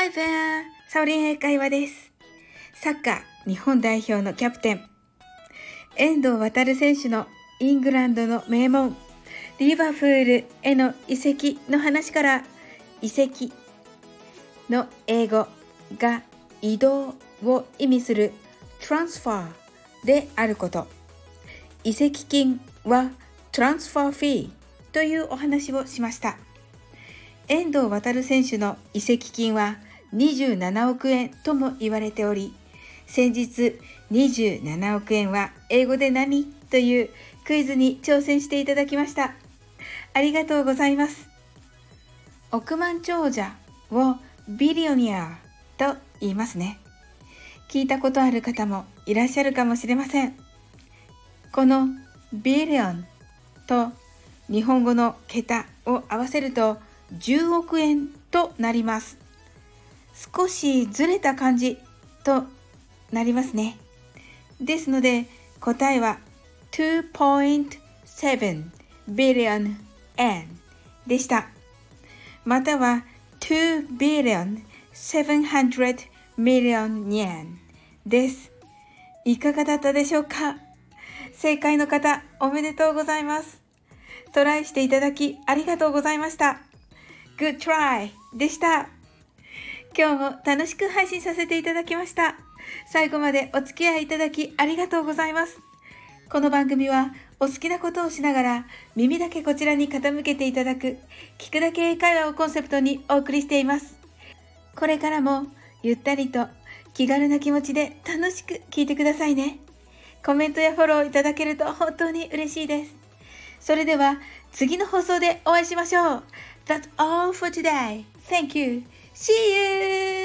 Hi there! サオリン英会話です。サッカー日本代表のキャプテン、遠藤航選手のイングランドの名門、リバプールへの移籍の話から、移籍の英語が移動を意味する transfer であること。移籍金は transfer fee というお話をしました。遠藤航選手の移籍金は27億円とも言われており、先日27億円は英語で何というクイズに挑戦していただきました。ありがとうございます。億万長者をビリオニアと言いますね。聞いたことある方もいらっしゃるかもしれません。このビリオンと日本語の桁を合わせると10億円となります。少しずれた感じとなりますね。ですので答えは2.7 billion n でした。または2 billion 700 million yen です。いかがだったでしょうか？正解の方おめでとうございます。トライしていただきありがとうございました。Good try! でした。今日も楽しく配信させていただきました。最後までお付き合いいただきありがとうございます。この番組はお好きなことをしながら耳だけこちらに傾けていただく聞くだけ英会話をコンセプトにお送りしています。これからもゆったりと気軽な気持ちで楽しく聞いてくださいね。コメントやフォローいただけると本当に嬉しいです。それでは次の放送でお会いしましょう。That's all for today. Thank you. See you!